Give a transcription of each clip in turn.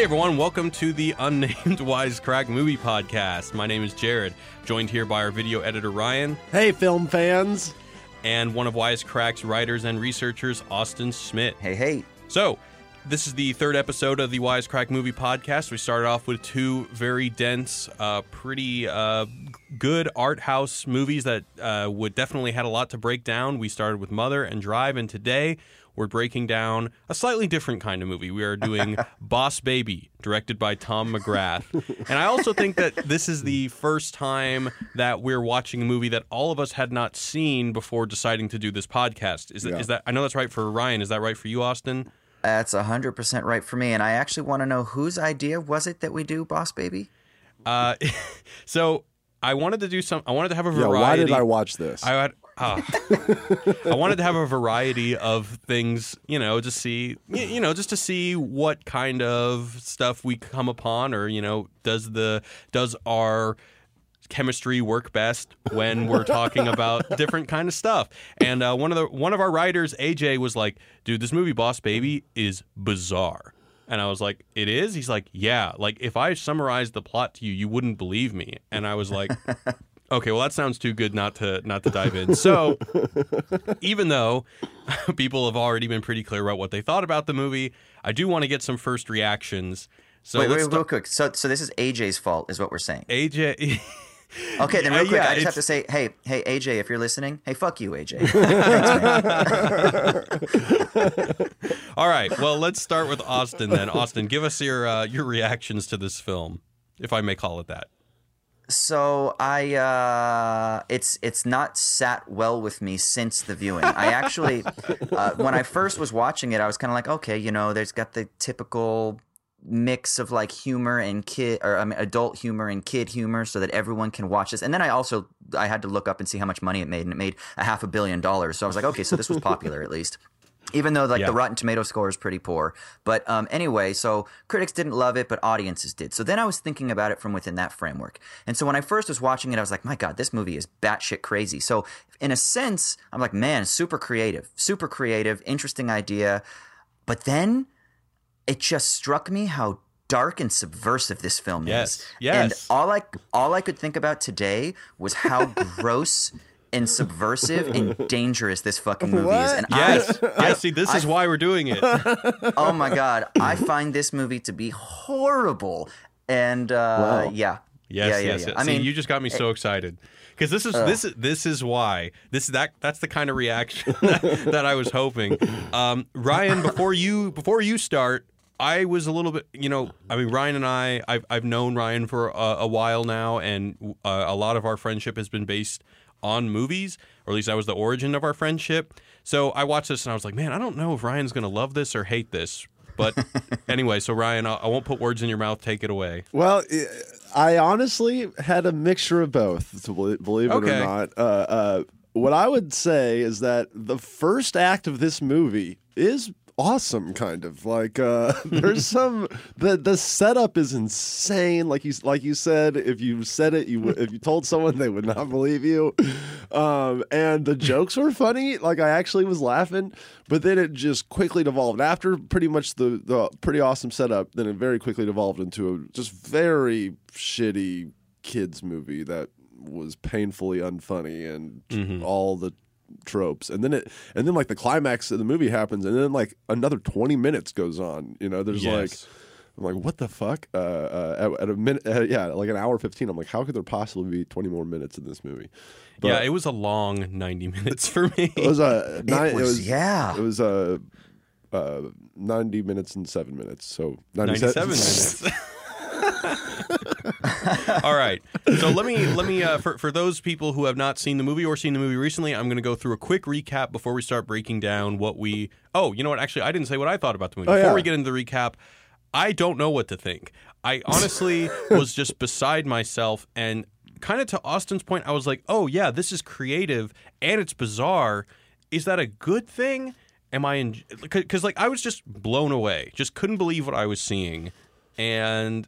Hey everyone, welcome to the Unnamed Wisecrack Movie Podcast. My name is Jared, joined here by our video editor Ryan Hey, film fans. and one of Wisecrack's writers and researchers, Austin Schmidt. Hey, hey. So, this is the third episode of the Wisecrack Movie Podcast. We started off with two very dense, uh, pretty uh, good art house movies that uh, would definitely had a lot to break down. We started with Mother and Drive, and today we're breaking down a slightly different kind of movie. We are doing Boss Baby, directed by Tom McGrath. And I also think that this is the first time that we're watching a movie that all of us had not seen before deciding to do this podcast. Is that, Yeah. is that I know that's right for Ryan. Is that right for you, Austin? That's 100% right for me. And I actually want to know whose idea was it that we do Boss Baby? Uh, so I wanted to do some. I wanted to have a variety. Yeah, why did I watch this? I had. I wanted to have a variety of things, you know, to see, you know, just to see what kind of stuff we come upon, or you know, does the does our chemistry work best when we're talking about different kind of stuff. And uh, one of the one of our writers, AJ, was like, "Dude, this movie Boss Baby is bizarre." And I was like, "It is." He's like, "Yeah. Like if I summarized the plot to you, you wouldn't believe me." And I was like. Okay, well that sounds too good not to not to dive in. So, even though people have already been pretty clear about what they thought about the movie, I do want to get some first reactions. So wait, wait, real quick. So, so this is AJ's fault, is what we're saying. AJ. Okay, then real quick, yeah, I just have to say, hey, hey, AJ, if you're listening, hey, fuck you, AJ. All right. Well, let's start with Austin then. Austin, give us your uh, your reactions to this film, if I may call it that. So I, uh, it's it's not sat well with me since the viewing. I actually, uh, when I first was watching it, I was kind of like, okay, you know, there's got the typical mix of like humor and kid or I mean, adult humor and kid humor so that everyone can watch this. And then i also i had to look up and see how much money it made and it made a half a billion dollars. So i was like okay so this was popular at least even though like Yeah. the rotten tomato score is pretty poor but um, anyway so critics didn't love it but audiences did so then i was thinking about it from within that framework and so when i first was watching it i was like my god this movie is batshit crazy so in a sense i'm like man super creative super creative interesting idea but then it just struck me how dark and subversive this film Yes, is. yes. And all I all I could think about today was how gross and subversive and dangerous this fucking movie is. And Yes. I, yes. See, this is why we're doing it. oh my god, I find this movie to be horrible. And uh, Wow. yeah. Yes, yeah, yeah, yes, yeah. yes. I See, mean, you just got me so excited because this is this is this is why this that that's the kind of reaction that, that I was hoping. Um, Ryan, before you before you start, I was a little bit, you know, I mean, Ryan and I, I've I've known Ryan for a, a while now, and uh, a lot of our friendship has been based on movies, or at least that was the origin of our friendship. So I watched this and I was like, man, I don't know if Ryan's gonna love this or hate this. But anyway, so Ryan, I won't put words in your mouth. Take it away. well, I- I honestly had a mixture of both, believe it Okay. or not. Uh, uh, what I would say is that the first act of this movie is awesome kind of. Like uh there's some the the setup is insane. Like you like you said if you said it you would if you told someone they would not believe you. Um and the jokes were funny. Like i actually was laughing but then it just quickly devolved. After pretty much the the pretty awesome setup then it very quickly devolved into a just very shitty kids movie that was painfully unfunny and Mhm. all the tropes and then it and then like the climax of the movie happens and then like another 20 minutes goes on you know there's like I'm like, what the fuck? Uh, uh, at, at a minute, uh, yeah, like an hour fifteen. I'm like, how could there possibly be 20 more minutes in this movie? But yeah, it was a long 90 minutes for me. it was a nine. it was, yeah. it was a uh, 90 minutes and seven minutes. So 97, 97 minutes. All right. So let me let me uh, for for those people who have not seen the movie or seen the movie recently, I'm going to go through a quick recap before we start breaking down what we. Oh, you know what? Actually, I didn't say what I thought about the movie. Oh, before yeah. we get into the recap, I don't know what to think. I honestly was just beside myself and kind of to Austin's point, I was like, "Oh yeah, this is creative and it's bizarre. Is that a good thing?" Am I in? Because like I was just blown away, just couldn't believe what I was seeing, and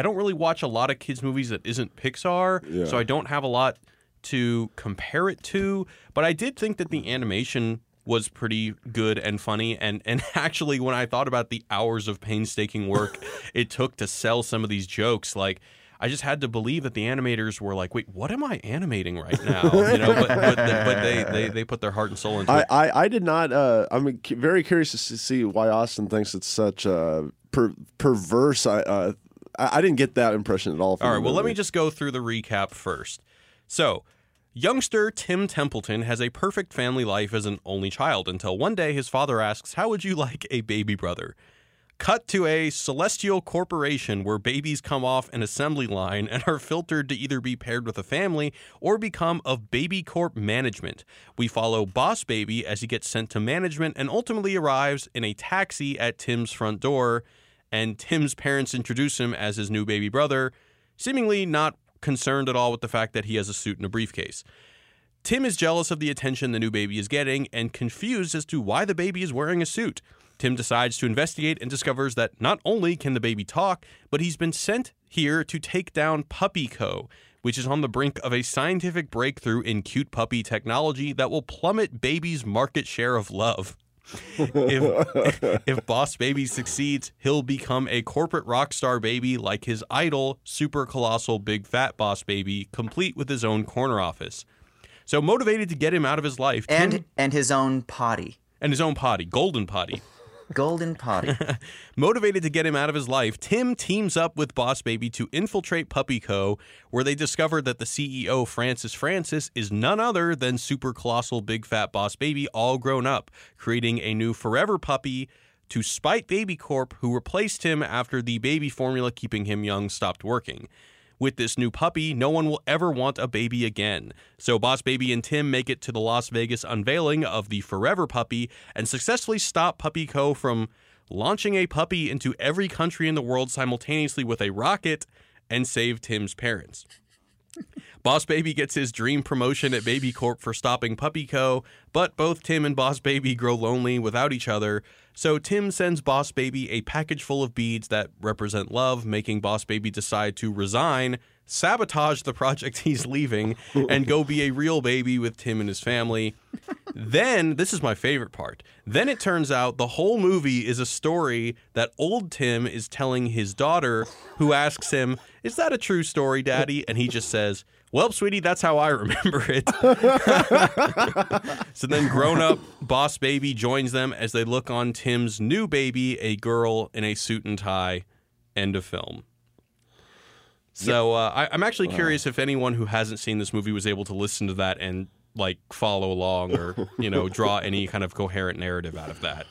I don't really watch a lot of kids movies that isn't Pixar, Yeah. so I don't have a lot to compare it to. But I did think that the animation was pretty good and funny. And and actually, when I thought about the hours of painstaking work it took to sell some of these jokes, like. I just had to believe that the animators were like, "Wait, what am I animating right now?" You know, but but, but they, they they put their heart and soul into I, it. I, I did not. Uh, I'm very curious to see why Austin thinks it's such a per, perverse. Uh, I I didn't get that impression at all. All right. All the right, well, let me just go through the recap first. So, youngster Tim Templeton has a perfect family life as an only child until one day his father asks, How would you like a baby brother? Cut to a celestial corporation where babies come off an assembly line and are filtered to either be paired with a family or become of Baby Corp management. We follow Boss Baby as he gets sent to management and ultimately arrives in a taxi at Tim's front door. And Tim's parents introduce him as his new baby brother, seemingly not concerned at all with the fact that he has a suit and a briefcase. Tim is jealous of the attention the new baby is getting and confused as to why the baby is wearing a suit. Tim decides to investigate and discovers that not only can the baby talk, but he's been sent here to take down Puppy Co., which is on the brink of a scientific breakthrough in cute puppy technology that will plummet babies' market share of love. If, if Boss Baby succeeds, he'll become a corporate rock star baby like his idol, super colossal big fat Boss Baby, complete with his own corner office. So motivated to get him out of his life, Tim- and and his own potty, and his own potty, Golden Potty. Golden potty. Motivated to get him out of his life, Tim teams up with Boss Baby to infiltrate Puppy Co., where they discover that the CEO, Francis Francis, is none other than super colossal big fat Boss Baby, all grown up, creating a new forever puppy to spite Baby Corp, who replaced him after the baby formula keeping him young stopped working. With this new puppy, no one will ever want a baby again. So Boss Baby and Tim make it to the Las Vegas unveiling of the Forever Puppy and successfully stop Puppy Co. from launching a puppy into every country in the world simultaneously with a rocket and save Tim's parents. Boss Baby gets his dream promotion at Baby Corp for stopping Puppy Co., but both Tim and Boss Baby grow lonely without each other, so Tim sends Boss Baby a package full of beads that represent love, making Boss Baby decide to resign, sabotage the project he's leaving, and go be a real baby with Tim and his family. then, this is my favorite part. Then it turns out the whole movie is a story that old Tim is telling his daughter, who asks him, Is that a true story, Daddy? And he just says, Well, sweetie, that's how I remember it. so then, grown up Boss Baby joins them as they look on Tim's new baby, a girl in a suit and tie. End of film. So uh, I, I'm actually curious if anyone who hasn't seen this movie was able to listen to that and like follow along or you know draw any kind of coherent narrative out of that.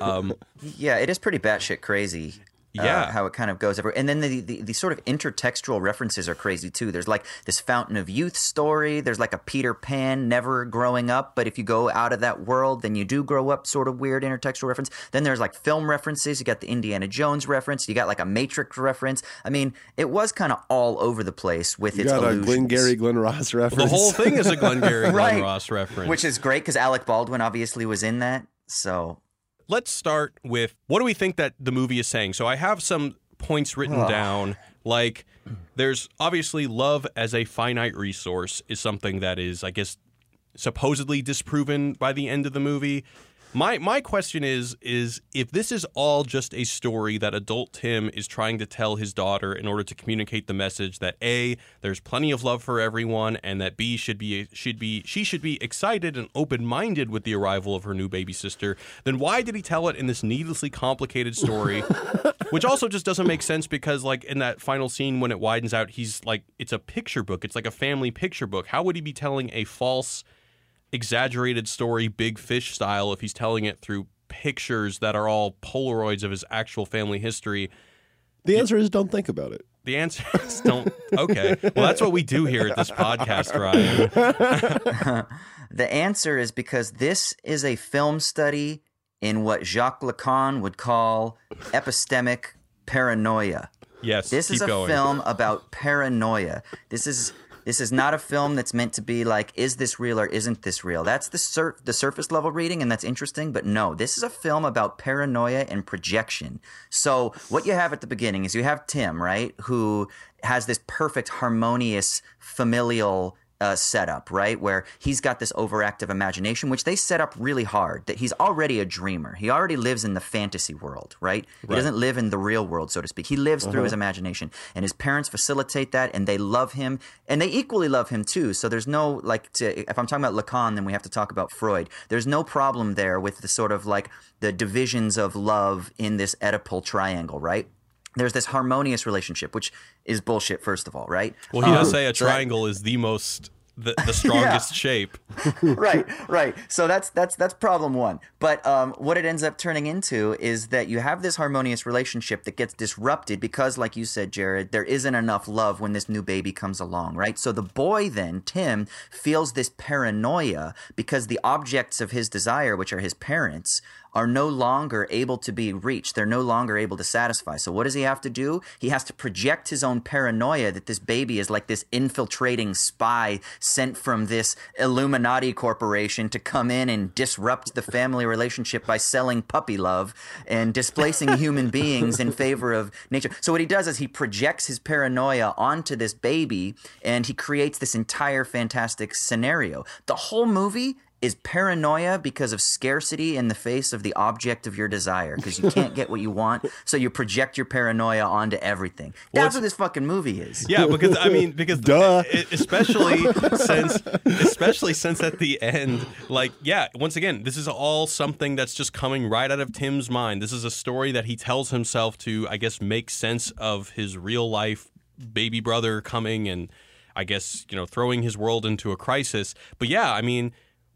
Um, yeah, it is pretty batshit crazy. Uh, Yeah. how it kind of goes everywhere, and then the, the the sort of intertextual references are crazy too. There's like this Fountain of Youth story. There's like a Peter Pan never growing up, but if you go out of that world, then you do grow up. Sort of weird intertextual reference. Then there's like film references. You got the Indiana Jones reference. You got like a Matrix reference. I mean, it was kind of all over the place with You its got a allusions. Glenn Gary, Glenn Ross reference. the whole thing is a Glengarry Glen Right. Ross reference. which is great because Alec Baldwin obviously was in that. So let's start with what do we think that the movie is saying? So I have some points written down. Like, there's obviously love as a finite resource is something that is, I guess, supposedly disproven by the end of the movie. My my question is is if this is all just a story that adult Tim is trying to tell his daughter in order to communicate the message that a there's plenty of love for everyone and that b should be should be she should be excited and open-minded with the arrival of her new baby sister then why did he tell it in this needlessly complicated story? Which also just doesn't make sense because like in that final scene when it widens out he's like it's a picture book. It's like a family picture book. How would he be telling a false exaggerated story, big fish style, if he's telling it through pictures that are all Polaroids of his actual family history. The answer is don't think about it. The answer is don't. Okay. Well, that's what we do here at this podcast, Ryan. The answer is because this is a film study in what Jacques Lacan would call epistemic paranoia. Yes. This keep is a going. film about paranoia. This is this is not a film that's meant to be like, is this real or isn't this real? That's the sur- the surface level reading, and that's interesting. But no, this is a film about paranoia and projection. So what you have at the beginning is you have Tim, right, who has this perfect, harmonious, familial uh, setup, right? Where he's got this overactive imagination, which they set up really hard. That he's already a dreamer. He already lives in the fantasy world, right? He doesn't live in the real world, so to speak. He lives through his imagination, and his parents facilitate that, and they love him, and they equally love him too. So there's no like, to, if I'm talking about Lacan, then we have to talk about Freud. There's no problem there with the sort of like the divisions of love in this Oedipal triangle, right? There's this harmonious relationship, which is bullshit, first of all, right? Well, he does Um, say a so that- triangle is the most the, the strongest shape. right, right. So that's that's that's problem one. But um, what it ends up turning into is that you have this harmonious relationship that gets disrupted because, like you said, Jared, there isn't enough love when this new baby comes along, right? So the boy then, Tim, feels this paranoia because the objects of his desire, which are his parents, are no longer able to be reached. They're no longer able to satisfy. So what does he have to do? He has to project his own paranoia that this baby is like this infiltrating spy sent from this Illuminati corporation to come in and disrupt the family relationship by selling puppy love and displacing human beings in favor of nature. So what he does is he projects his paranoia onto this baby and he creates this entire fantastic scenario. The whole movie is paranoia because of scarcity in the face of the object of your desire because you can't get what you want so you project your paranoia onto everything that's it's- what this fucking movie is Yeah, because I mean, because Duh. especially since, especially since at the end, like, yeah, once again, this is all something that's just coming right out of Tim's mind. This is a story that he tells himself to, I guess, make sense of his real life baby brother coming and, I guess, you know, throwing his world into a crisis. But yeah, I mean.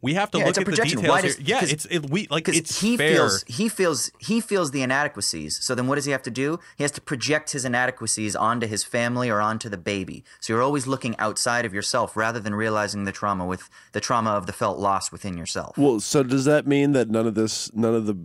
We have to Yeah, look it's a at the projection. details Why here. does- Yeah, it's it, we like because it's he fair. feels he feels he feels the inadequacies. So then, what does he have to do? He has to project his inadequacies onto his family or onto the baby. So you're always looking outside of yourself rather than realizing the trauma with the trauma of the felt loss within yourself. Well, so does that mean that none of this, none of the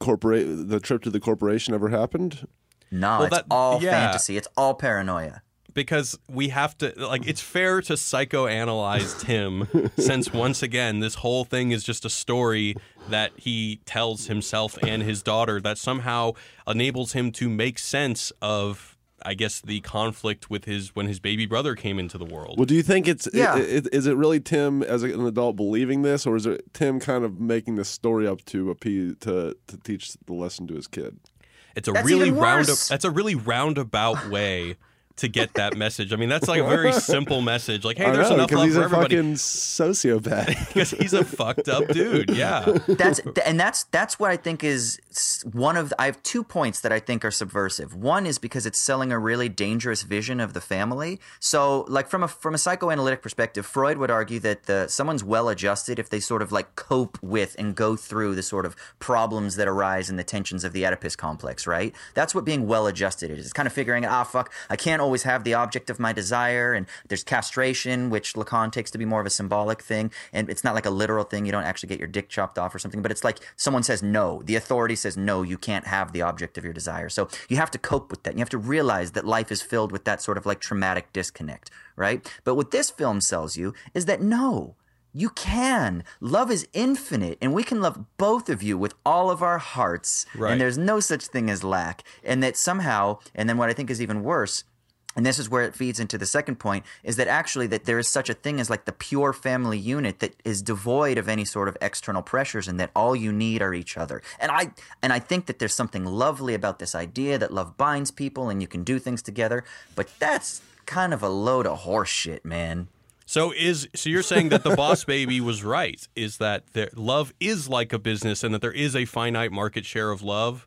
corporate, the trip to the corporation ever happened? No, Well, it's that- all yeah. fantasy. It's all paranoia. Because we have to like it's fair to psychoanalyze Tim since once again this whole thing is just a story that he tells himself and his daughter that somehow enables him to make sense of I guess the conflict with his when his baby brother came into the world. Well, do you think it's Yeah. i- i- is it really Tim as an adult believing this, or is it Tim kind of making this story up to appease to to teach the lesson to his kid? It's a That's really even round that's a really roundabout way to get that message. I mean, that's like a very simple message like hey, I there's know enough love he's for a everybody. fucking sociopath. because he's a fucked up dude. Yeah. that's and that's that's what I think is one of I have two points that I think are subversive. One is because it's selling a really dangerous vision of the family. So, like from a from a psychoanalytic perspective, Freud would argue that the someone's well adjusted if they sort of like cope with and go through the sort of problems that arise in the tensions of the Oedipus complex. Right? That's what being well adjusted is. It's kind of figuring ah fuck, I can't always have the object of my desire, and there's castration, which Lacan takes to be more of a symbolic thing, and it's not like a literal thing. You don't actually get your dick chopped off or something, but it's like someone says no. The authority says no, you can't have the object of your desire. So you have to cope with that. You have to realize that life is filled with that sort of like traumatic disconnect, right? But what this film sells you is that no, you can. Love is infinite, and we can love both of you with all of our hearts. Right. And there's no such thing as lack. And that somehow, and then what I think is even worse, and this is where it feeds into the second point is that actually that there is such a thing as like the pure family unit that is devoid of any sort of external pressures and that all you need are each other and i and i think that there's something lovely about this idea that love binds people and you can do things together but that's kind of a load of horse shit man So is so you're saying that the boss baby was right? Is that there, love is like a business and that there is a finite market share of love?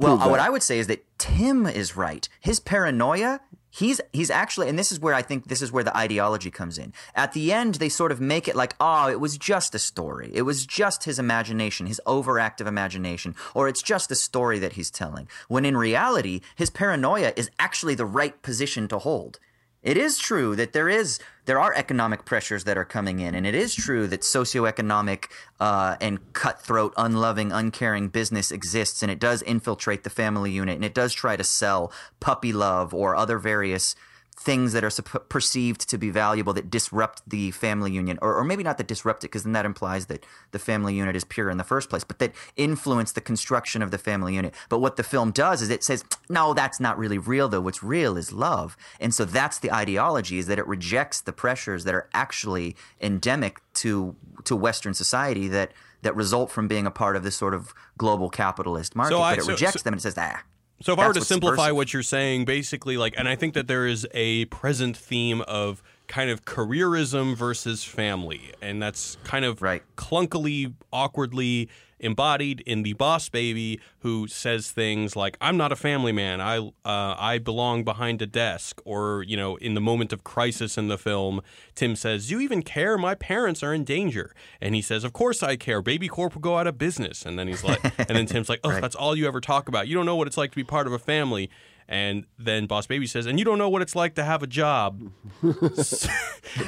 Well, Prove uh, what. I would say is that Tim is right. His paranoia, he's he's actually and this is where I think this is where the ideology comes in. At the end they sort of make it like, "Oh, it was just a story. It was just his imagination, his overactive imagination, or it's just a story that he's telling." When in reality, his paranoia is actually the right position to hold. It is true that there is there are economic pressures that are coming in, and it is true that socioeconomic uh, and cutthroat, unloving, uncaring business exists, and it does infiltrate the family unit, and it does try to sell puppy love or other various things that are supp- perceived to be valuable that disrupt the family union, or, or maybe not that disrupt it, because then that implies that the family unit is pure in the first place, but that influence the construction of the family unit. But what the film does is it says, no, that's not really real, though. What's real is love. And so that's the ideology, is that it rejects the pressures that are actually endemic to to Western society that that result from being a part of this sort of global capitalist market. I- but it so- rejects so- them and it says, ah. So if I were to simplify what you're saying, basically, like, and I think that there is a present theme of kind of careerism versus family, and that's kind of Right. clunkily, awkwardly embodied in the boss baby who says things like i'm not a family man. I uh, i belong behind a desk. Or you know in the moment of crisis in the film tim says do you even care. My parents are in danger. And he says of course i care. Baby corp will go out of business. And then he's like and then tim's like oh that's all you ever talk about. You don't know what it's like to be part of a family and then boss baby says and you don't know what it's like to have a job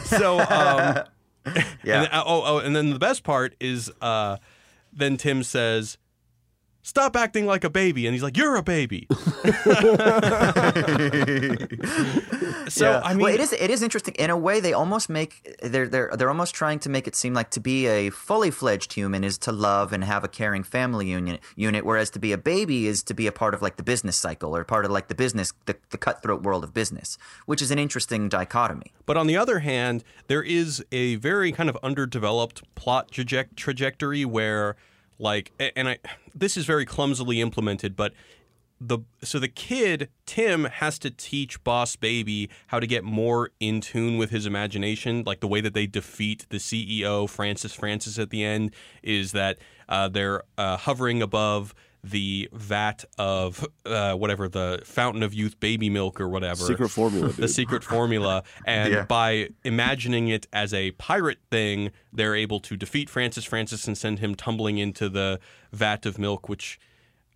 so um Yeah. and, uh, oh, oh, and then the best part is uh, then Tim says, "Stop acting like a baby," and he's like, "You're a baby." so Yeah. I mean, well, it is it is interesting in a way. They almost make they're they're they're almost trying to make it seem like to be a fully fledged human is to love and have a caring family unit unit, whereas to be a baby is to be a part of like the business cycle or part of like the business the, the cutthroat world of business, which is an interesting dichotomy. But on the other hand, there is a very kind of underdeveloped plot traje- trajectory where, like, and I, this is very clumsily implemented, but the so the kid Tim has to teach Boss Baby how to get more in tune with his imagination, like the way that they defeat the CEO Francis Francis at the end is that uh, they're uh, hovering above the vat of uh, whatever the fountain of youth baby milk or whatever. Secret formula, the secret formula. And Yeah. by imagining it as a pirate thing they're able to defeat francis francis and send him tumbling into the vat of milk which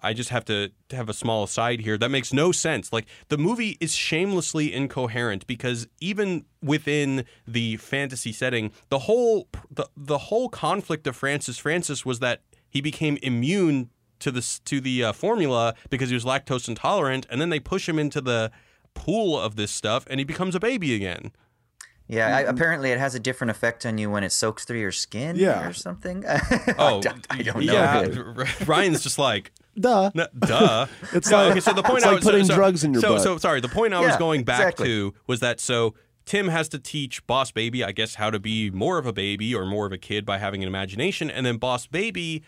i just have to, to have a small aside here. That makes no sense. Like the movie is shamelessly incoherent because even within the fantasy setting the whole the, the whole conflict of francis francis was that he became immune to the to the uh, formula because he was lactose intolerant, and then they push him into the pool of this stuff, and he becomes a baby again. Yeah, I, apparently it has a different effect on you when it soaks through your skin Yeah. or something. Oh, I don't, I don't know. yeah. Ryan's just like, Duh. "N- duh. It's No, like- okay, so the point it's I like was, so- putting so, drugs in your so, butt. So sorry. The point I was going back exactly. to was that so Tim has to teach Boss Baby, I guess, how to be more of a baby or more of a kid by having an imagination, and then Boss Baby.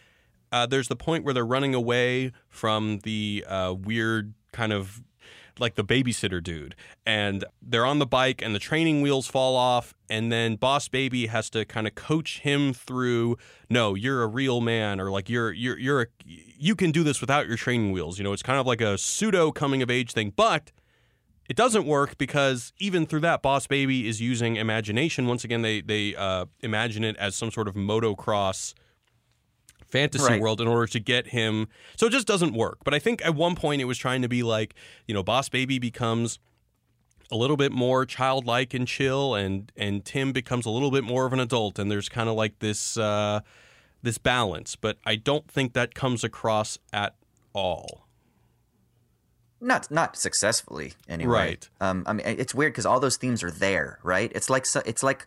Uh, there's the point where they're running away from the uh, weird kind of like the babysitter dude. And they're on the bike and the training wheels fall off and then boss baby has to kind of coach him through no you're a real man or like you're you're you're a you can do this without your training wheels. You know it's kind of like a pseudo coming of age thing but it doesn't work because even through that boss baby is using imagination. Once again they they uh, imagine it as some sort of motocross fantasy Right. world in order to get him. So it just doesn't work. But I think at one point it was trying to be like, you know, Boss Baby becomes a little bit more childlike and chill, and and Tim becomes a little bit more of an adult, and there's kind of like this uh, this balance. But I don't think that comes across at all. not not successfully anyway. Right. Um, I mean, it's weird because all those themes are there, right? It's like it's like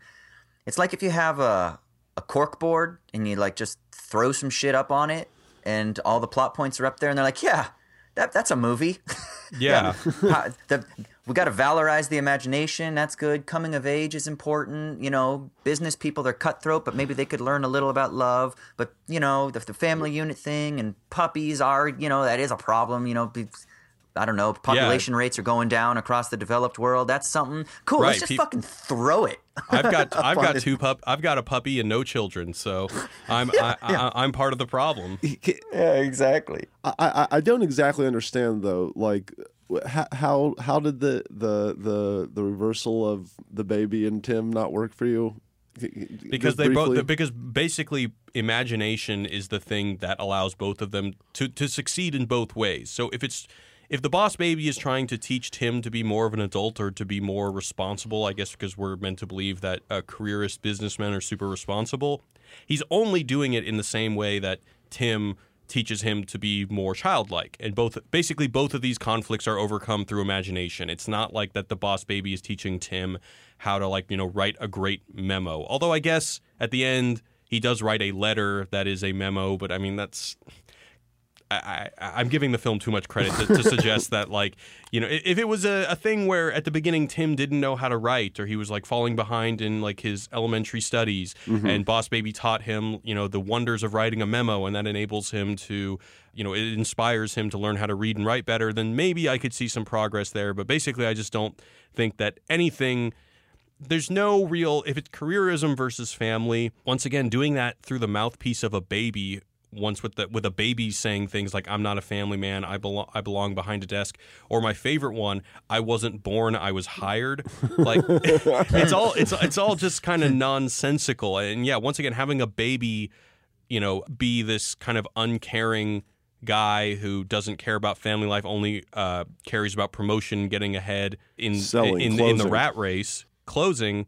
it's like if you have a a cork board and you like just throw some shit up on it, and all the plot points are up there, and they're like, yeah, that that's a movie. Yeah. Ha- the, we got to valorize the imagination. That's good. Coming of age is important. You know, business people they're cutthroat, but maybe they could learn a little about love. But you know, the, the family unit thing and puppies are you know that is a problem. You know. Be- I don't know. Population rates are going down across the developed world. That's something cool. Right, Let's just peop- fucking throw it. I've got I've got two pup I've got a puppy and no children, so I'm I, I, I'm part of the problem. yeah, exactly. I, I I don't exactly understand though. Like, how how how did the the the the reversal of the baby and Tim not work for you? because Just they briefly? both because basically imagination is the thing that allows both of them to to succeed in both ways. So if it's if the boss baby is trying to teach Tim to be more of an adult or to be more responsible, I guess because we're meant to believe that careerist businessmen are super responsible, he's only doing it in the same way that Tim teaches him to be more childlike. And both basically both of these conflicts are overcome through imagination. It's not like that the boss baby is teaching Tim how to like, you know, write a great memo. Although I guess at the end he does write a letter that is a memo, but I mean that's I, I, am giving the film too much credit to, to suggest that, like, you know, if it was a, a, thing where at the beginning Tim didn't know how to write or he was like falling behind in like his elementary studies mm-hmm. and Boss Baby taught him, you know, the wonders of writing a memo and that enables him to, you know, it inspires him to learn how to read and write better, then maybe I could see some progress there. But basically, I just don't think that anything there's no real if it's careerism versus family once again doing that through the mouthpiece of a baby once with the with a baby saying things like "I'm not a family man. I belong I belong behind a desk." Or my favorite one, "I wasn't born. I was hired." Like it's all it's it's all just kind of nonsensical. And yeah, once again, having a baby, you know, be this kind of uncaring guy who doesn't care about family life, only uh, cares about promotion, getting ahead in Selling, in, in the rat race, closing,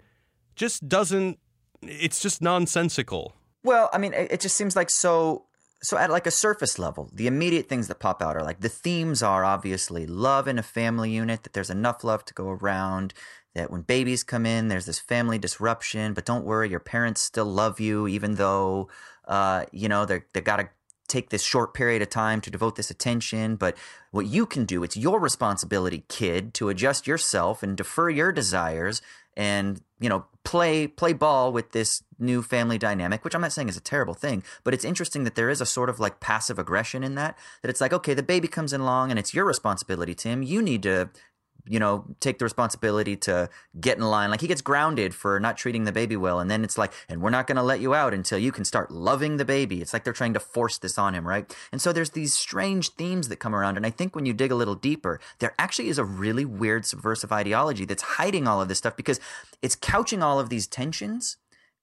just doesn't. It's just nonsensical. Well, I mean, it just seems like so so at like a surface level the immediate things that pop out are like the themes are obviously love in a family unit that there's enough love to go around that when babies come in there's this family disruption but don't worry your parents still love you even though uh, you know they're they got to take this short period of time to devote this attention. But what you can do it's your responsibility kid to adjust yourself and defer your desires and you know play play ball with this new family dynamic which i'm not saying is a terrible thing but it's interesting that there is a sort of like passive aggression in that that it's like okay the baby comes in long, and it's your responsibility tim. You need to you know, take the responsibility to get in line. Like he gets grounded for not treating the baby well. And then it's like, and we're not going to let you out until you can start loving the baby. It's like they're trying to force this on him, right? And so there's these strange themes that come around. And I think when you dig a little deeper, there actually is a really weird subversive ideology that's hiding all of this stuff because it's couching all of these tensions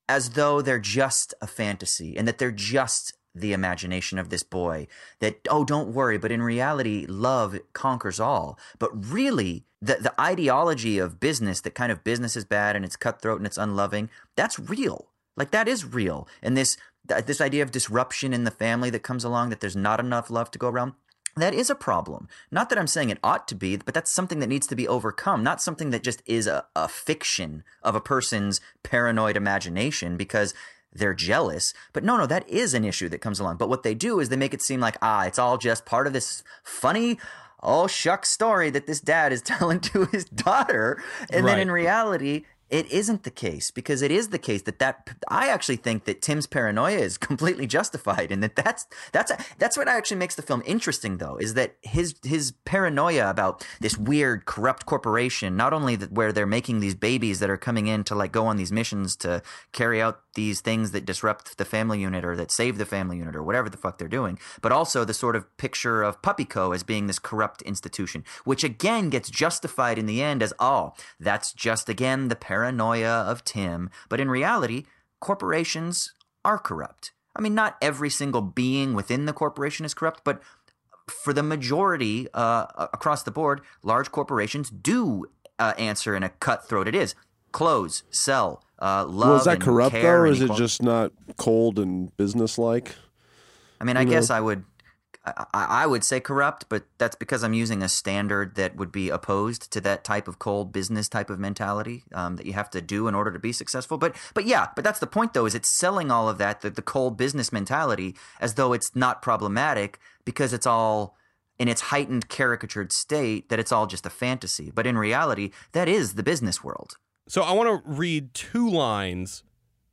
as though they're just a fantasy and that they're just the imagination of this boy that oh don't worry but in reality love conquers all but really the the ideology of business that kind of business is bad and it's cutthroat and it's unloving that's real like that is real and this this idea of disruption in the family that comes along that there's not enough love to go around that is a problem. Not that I'm saying it ought to be, but that's something that needs to be overcome, not something that just is a, a fiction of a person's paranoid imagination, because they're jealous. But no, no, that is an issue that comes along. But what they do is they make it seem like, ah, it's all just part of this funny, oh shuck story that this dad is telling to his daughter. And right. then in reality, it isn't the case because it is the case that that I actually think that Tim's paranoia is completely justified and that that's that's that's what actually makes the film interesting though is that his his paranoia about this weird corrupt corporation not only that where they're making these babies that are coming in to like go on these missions to carry out these things that disrupt the family unit or that save the family unit or whatever the fuck they're doing but also the sort of picture of Puppyco as being this corrupt institution which again gets justified in the end as oh that's just again the paranoia of Tim, but in reality, corporations are corrupt. I mean, not every single being within the corporation is corrupt, but for the majority uh, across the board, large corporations do uh, answer in a cutthroat. It is close, sell, uh, love. Well, is that corrupt though, or is it just not cold and businesslike? I mean, I guess I would I, I would say corrupt, but that's because I'm using a standard that would be opposed to that type of cold business type of mentality um, that you have to do in order to be successful. But but yeah, but that's the point though, is it's selling all of that, the, the cold business mentality, as though it's not problematic because it's all in its heightened caricatured state that it's all just a fantasy. But in reality, that is the business world. So I want to read two lines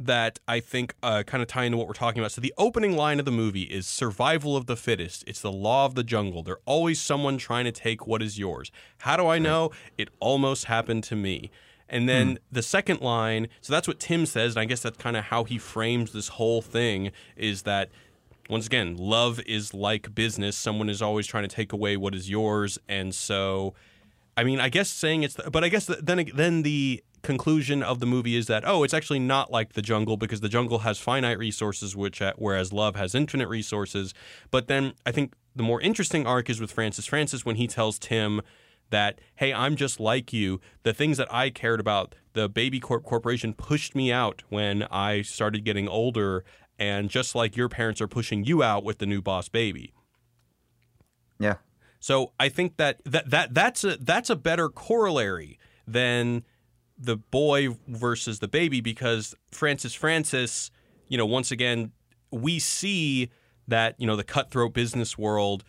that I think uh, kind of tie into what we're talking about. So the opening line of the movie is survival of the fittest. It's the law of the jungle. There's always someone trying to take what is yours. How do I know? It almost happened to me. And then hmm. the second line, so that's what Tim says, and I guess that's kind of how he frames this whole thing is that once again, love is like business. Someone is always trying to take away what is yours, and so I mean, I guess saying it's, the, but I guess the, then then the conclusion of the movie is that oh, it's actually not like the jungle because the jungle has finite resources, which whereas love has infinite resources. But then I think the more interesting arc is with Francis Francis when he tells Tim that hey, I'm just like you. The things that I cared about, the baby corp corporation pushed me out when I started getting older and just like your parents are pushing you out with the new boss baby. Yeah. So I think that that, that that's a that's a better corollary than the boy versus the baby because Francis Francis, you know, once again, we see that you know the cutthroat business world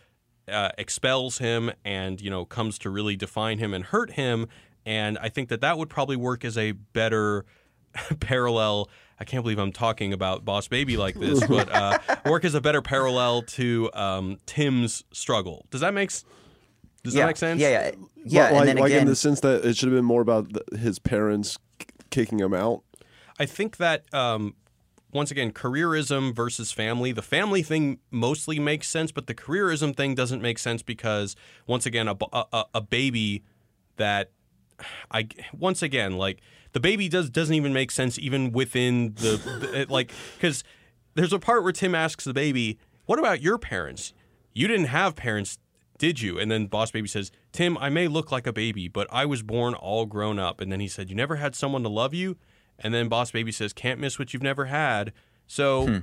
uh, expels him and you know comes to really define him and hurt him, and I think that that would probably work as a better parallel. I can't believe I'm talking about Boss Baby like this, but uh, work as a better parallel to um, Tim's struggle. Does that make s- Does yeah. that make sense? Yeah, yeah, yeah. like, and then like again, in the sense that it should have been more about the, his parents k- kicking him out. I think that um, once again, careerism versus family. The family thing mostly makes sense, but the careerism thing doesn't make sense because once again, a baby that I once again like the baby does doesn't even make sense even within the, the like because there's a part where Tim asks the baby, "What about your parents? You didn't have parents." Did you? And then Boss Baby says, Tim, I may look like a baby, but I was born all grown up. And then he said, You never had someone to love you? And then Boss Baby says, Can't miss what you've never had. So hmm.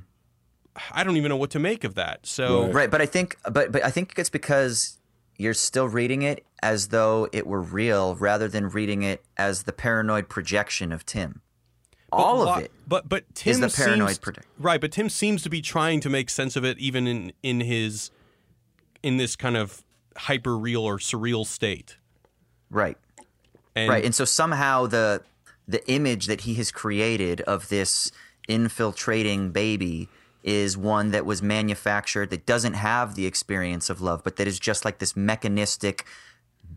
I don't even know what to make of that. So Right. right, but I think, but but I think it's because you're still reading it as though it were real, rather than reading it as the paranoid projection of Tim. All why- of it. But but Tim the paranoid seems, project- right. But Tim seems to be trying to make sense of it, even in in his in this kind of hyper real or surreal state. Right. And right and so somehow the the image that he has created of this infiltrating baby is one that was manufactured that doesn't have the experience of love but that is just like this mechanistic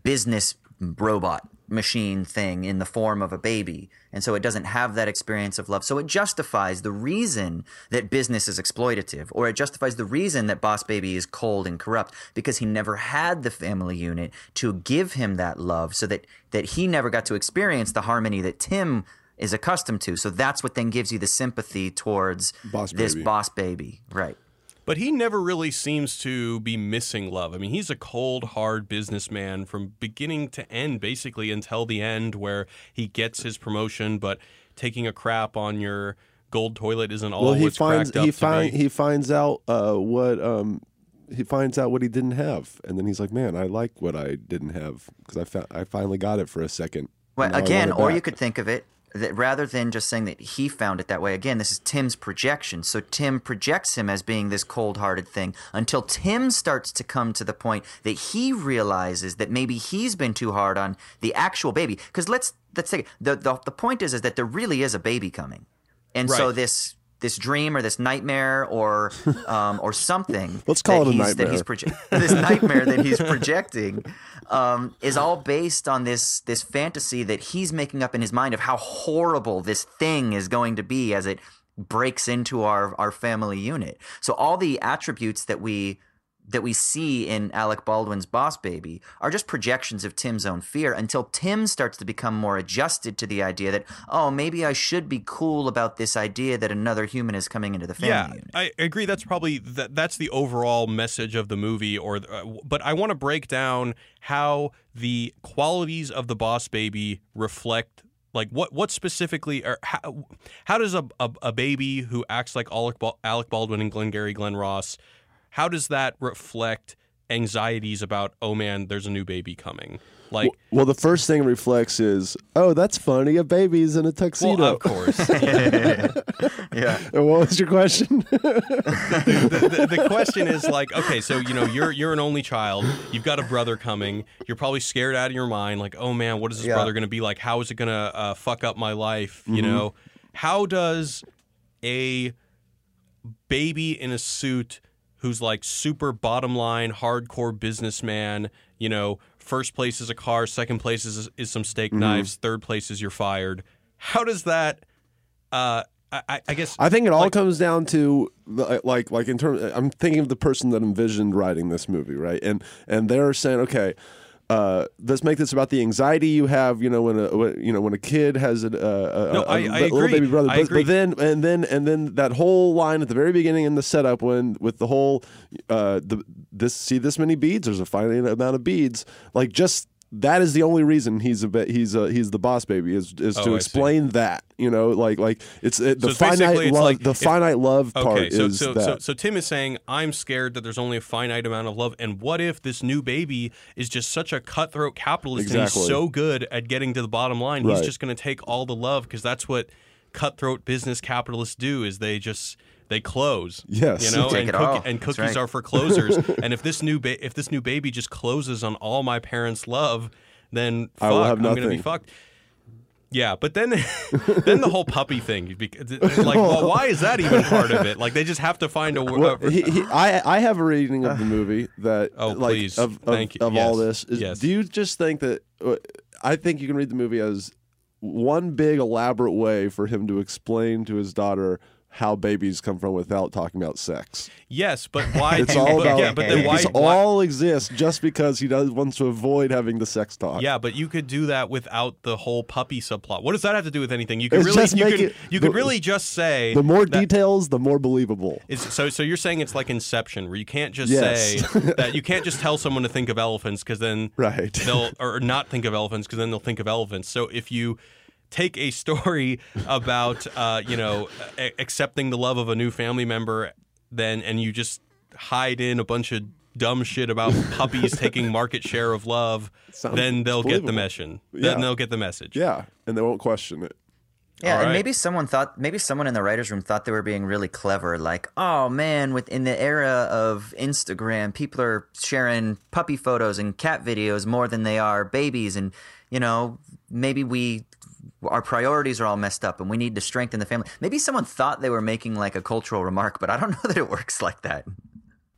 business robot machine thing in the form of a baby. And so it doesn't have that experience of love. So it justifies the reason that business is exploitative or it justifies the reason that boss baby is cold and corrupt because he never had the family unit to give him that love so that that he never got to experience the harmony that tim is accustomed to. So that's what then gives you the sympathy towards Boss this boss baby. Right But he never really seems to be missing love. I mean, he's a cold, hard businessman from beginning to end, basically until the end, where he gets his promotion, but taking a crap on your gold toilet isn't all Well, he finds cracked up he to find be. he finds out uh, what um he finds out what he didn't have, and then he's like, "Man, I like what I didn't have because I found I finally got it for a second. Well, again, or you could think of it that rather than just saying that he found it that way, again, this is Tim's projection. So Tim projects him as being this cold hearted thing until Tim starts to come to the point that he realizes that maybe he's been too hard on the actual baby. Because let's let's say the, the the point is is that there really is a baby coming. And so this this dream or this nightmare or um, or something Let's call that it a he's- that he's proje- this nightmare that he's projecting um, is all based on this this fantasy that he's making up in his mind of how horrible this thing is going to be as it breaks into our our family unit. So all the attributes that we that we see in Alec Baldwin's Boss Baby are just projections of Tim's own fear until Tim starts to become more adjusted to the idea that oh maybe I should be cool about this idea that another human is coming into the family yeah, unit. I agree. That's probably that. That's the overall message of the movie. Or, uh, but I want to break down how the qualities of the Boss Baby reflect. Like what? What specifically? Or how? How does a, a, a baby who acts like Alec, Alec Baldwin and Glengarry Glen Ross? How does that reflect anxieties about? Oh man, there's a new baby coming. Like, Well, the first thing it reflects is, oh, that's funny. A baby's in a tuxedo. well, of course. yeah. And what was your question? the, the, the question is like, okay, so you know, you're you're an only child. You've got a brother coming. You're probably scared out of your mind. Like, oh man, what is this Yeah. brother going to be like? How is it going to uh, fuck up my life? You know, how does a baby in a suit who's like super bottom line, hardcore businessman, you know, first place is a car, second place is, is some steak knives, third place is you're fired. How does that? Uh, I- I, I guess I think it all Like- comes down to the- like like in terms. I'm thinking of the person that envisioned writing this movie, right? And and they're saying, okay, uh, let's make this about the anxiety you have. You know, when a when, you know when a kid has a, a, a, No, a I- I little baby brother. But, but then and then and then that whole line at the very beginning in the setup when with the whole uh, the this see this many beads. There's a finite amount of beads. Like just that is the only reason he's a bit he's a he's the boss baby is is Oh, to I explain that you know like like it's it, the So finite love like the if- finite love part Okay, so is so, that. so so Tim is saying I'm scared that there's only a finite amount of love, and what if this new baby is just such a cutthroat capitalist and Exactly. he's so good at getting to the bottom line, he's just going to take all the love because that's what cutthroat business capitalists do is they just they close. Yes. you know, Take and, all. and cookies right. are for closers. and if this new ba- if this new baby just closes on all my parents' love, then fuck, I will have I'm going to be fucked. Yeah, but then then the whole puppy thing, like, well, why is that even part of it? Like, they just have to find a. Well, he, he, I I have a reading of the movie that Oh, like please. of, of, Thank you. of all this. Is, Yes. Do you just think that? uh, I think you can read the movie as one big elaborate way for him to explain to his daughter how babies come from without talking about sex. yes, but why? It's all but, about yeah, but then why? this why- all exists just because he does wants to avoid having the sex talk. yeah, but you could do that without the whole puppy subplot. What does that have to do with anything? You could It's really, just you could, it- you could the- really just say The more details, the more believable. Is, so, so you're saying it's like Inception, where you can't just Yes. say that you can't just tell someone to think of elephants because then Right. they'll or not think of elephants because then they'll think of elephants. So if you take a story about uh, you know a- accepting the love of a new family member, then and you just hide in a bunch of dumb shit about puppies taking market share of love, Sounds then they'll get the believable. mission. Yeah. Then they'll get the message. Yeah, and they won't question it. Yeah, All and maybe someone thought maybe someone in the writers' room thought they were being really clever. Like, oh man, within the era of Instagram, people are sharing puppy photos and cat videos more than they are babies, and you know, maybe we our priorities are all messed up and we need to strengthen the family. Maybe someone thought they were making like a cultural remark, but I don't know that it works like that.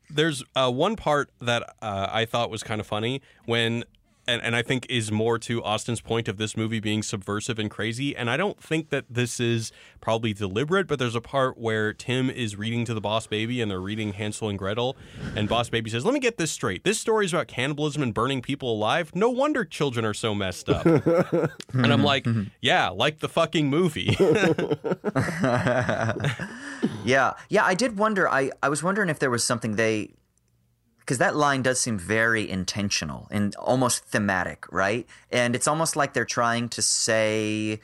there's uh, one part that uh, I thought was kind of funny when, and, and I think is more to Austin's point of this movie being subversive and crazy. And I don't think that this is probably deliberate, but there's a part where Tim is reading to the Boss Baby and they're reading Hansel and Gretel. And Boss Baby says, Let me get this straight. This story is about cannibalism and burning people alive. No wonder children are so messed up. and I'm like, mm-hmm. Yeah, like the fucking movie. Yeah, yeah. I did wonder. I I was wondering if there was something they, because that line does seem very intentional and almost thematic, right? And it's almost like they're trying to say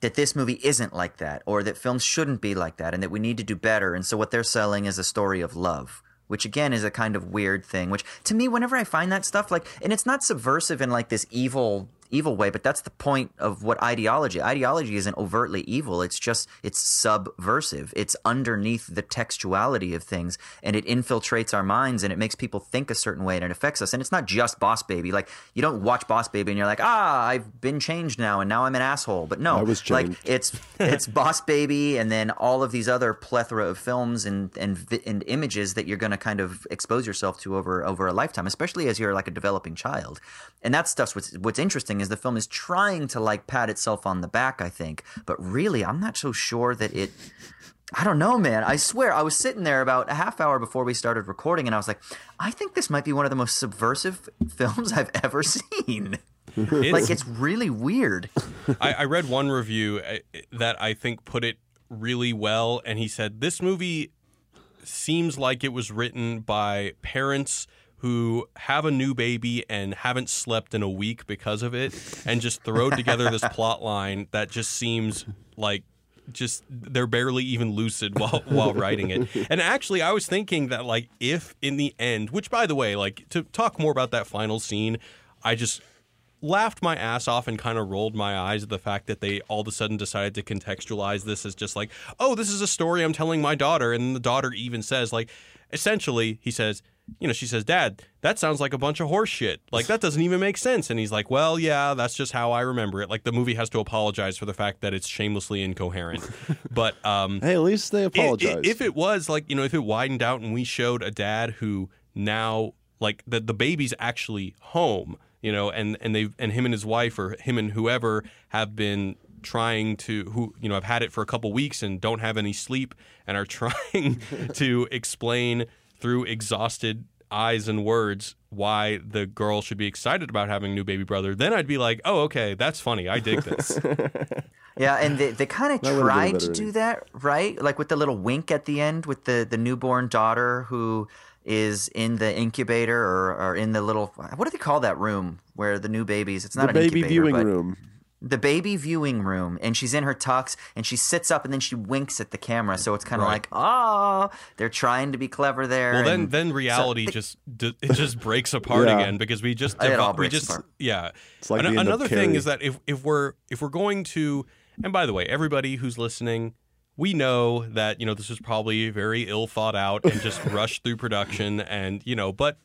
that this movie isn't like that, or that films shouldn't be like that, and that we need to do better. And so what they're selling is a story of love. Which again is a kind of weird thing. Which to me, whenever I find that stuff, like, and it's not subversive in like this evil evil way, but that's the point of what ideology. Ideology isn't overtly evil. It's just it's subversive. It's underneath the textuality of things, and it infiltrates our minds, and it makes people think a certain way, and it affects us. And it's not just Boss Baby. Like you don't watch Boss Baby and you're like, ah, I've been changed now, and now I'm an asshole. But no, like it's it's Boss Baby, and then all of these other plethora of films and and and images that you're going to kind of expose yourself to over over a lifetime, especially as you're like a developing child. And that stuff's what's what's interesting is the film is trying to like pat itself on the back, I think, but really, I'm not so sure that it. I don't know, man. I swear, I was sitting there about a half hour before we started recording, and I was like, I think this might be one of the most subversive films I've ever seen. like, it's really weird. I, I read one review uh, that I think put it really well, and he said this movie seems like it was written by parents who have a new baby and haven't slept in a week because of it, and just throw together this plot line that just seems like just they're barely even lucid while while writing it. And actually, I was thinking that like if in the end, which by the way, like to talk more about that final scene, I just laughed my ass off and kind of rolled my eyes at the fact that they all of a sudden decided to contextualize this as just like, oh, this is a story I'm telling my daughter. And the daughter even says, like, essentially, he says, you know, she says, Dad, that sounds like a bunch of horse shit. Like, that doesn't even make sense. And he's like, Well, yeah, that's just how I remember it. Like, the movie has to apologize for the fact that it's shamelessly incoherent. But, um, Hey, at least they apologize. if it was like, you know, if it widened out and we showed a dad who now like the the baby's actually home, you know, and and they and him and his wife or him and whoever have been trying to who you know have had it for a couple weeks and don't have any sleep and are trying to explain through exhausted eyes and words why the girl should be excited about having a new baby brother then i'd be like oh okay that's funny i dig this Yeah, and they, they kind of That would've been a tried to do that, right? Like with the little wink at the end with the, the newborn daughter who is in the incubator or, or in the little what do they call that room where the new babies. It's not the an baby incubator, viewing but room. The baby viewing room and she's in her tux and she sits up and then she winks at the camera so it's kind of Right. like oh they're trying to be clever there Well, then then reality just it just breaks apart Yeah. again because we just It all devo- we just apart. yeah. It's like An- the end of another thing is that if if we're if we're going to and by the way, everybody who's listening, we know that you know this was probably very ill thought out and just rushed through production and you know, but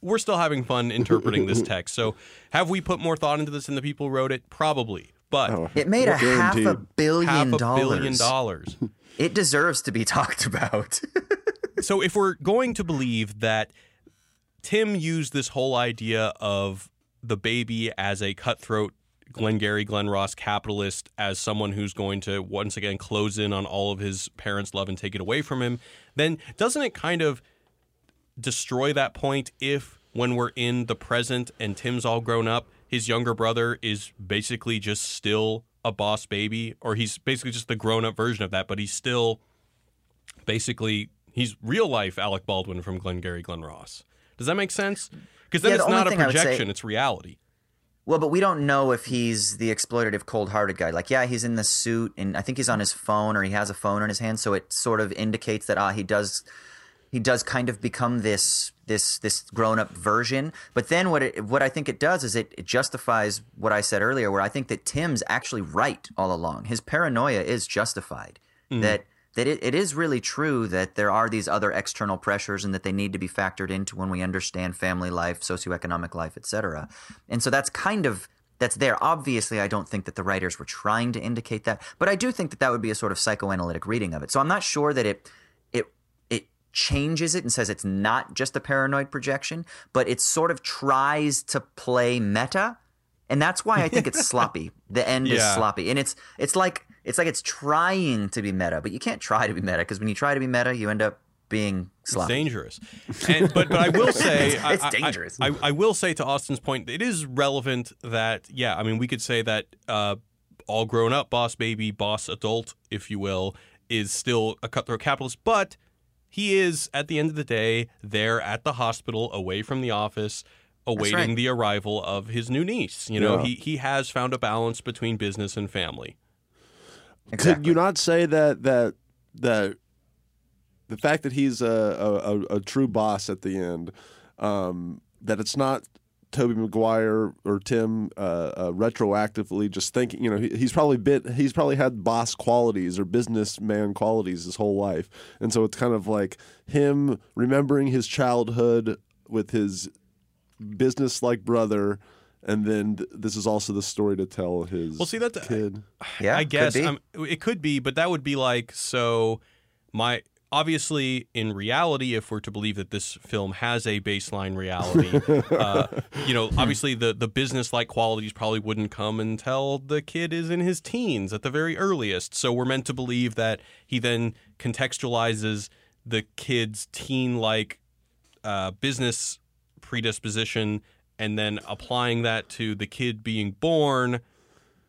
we're still having fun interpreting this text. So, have we put more thought into this than the people who wrote it? Probably. But Oh, it made a half a billion half a dollars billion dollars. it deserves to be talked about so if we're going to believe that Tim used this whole idea of the baby as a cutthroat Glengarry Glen Ross capitalist as someone who's going to once again close in on all of his parents' love and take it away from him, then doesn't it kind of destroy that point if when we're in the present and Tim's all grown up, his younger brother is basically just still a boss baby or he's basically just the grown up version of that, but he's still basically he's real life Alec Baldwin from Glengarry Glen Ross. Does that make sense? Because then Yeah, the it's not a would say- projection, it's reality. well but we don't know if he's the exploitative cold-hearted guy like yeah he's in the suit and i think he's on his phone or he has a phone in his hand so it sort of indicates that ah he does he does kind of become this this this grown up version. But then what it what I think it does is it, it justifies what I said earlier, where I think that Tim's actually right all along. His paranoia is justified. Mm. That that it, it is really true that there are these other external pressures and that they need to be factored into when we understand family life, socioeconomic life, etc. And so that's kind of that's there. Obviously, I don't think that the writers were trying to indicate that, but I do think that that would be a sort of psychoanalytic reading of it. So I'm not sure that it changes it and says it's not just a paranoid projection, but it sort of tries to play meta, and that's why I think it's sloppy. The end is sloppy, and it's it's like it's like it's trying to be meta, but you can't try to be meta because when you try to be meta, you end up being It's sloppy. dangerous. And, but but I will say It's- it's I- dangerous. I, I, will say to Austin's point, it is relevant that yeah, I mean we could say that uh, all grown up boss baby, boss adult, if you will, is still a cutthroat capitalist, but he is at the end of the day there at the hospital, away from the office. Awaiting right. the arrival of his new niece, you know, Yeah. he he has found a balance between business and family. Could you not say that that that the fact that he's a a, a, a true boss at the end, um, that it's not Tobey Maguire or Tim uh, uh, retroactively just thinking, you know, he, he's probably bit he's probably had boss qualities or businessman qualities his whole life, and so it's kind of like him remembering his childhood with his business like brother. And then th- this is also the story to tell his Well, see, that's- kid. Yeah, I could guess be. um, it could be, but that would be like so. My obviously, in reality, if we're to believe that this film has a baseline reality, uh, you know, obviously the the business like qualities probably wouldn't come until the kid is in his teens at the very earliest. So we're meant to believe that he then contextualizes the kid's teen like uh, business predisposition and then applying that to the kid being born.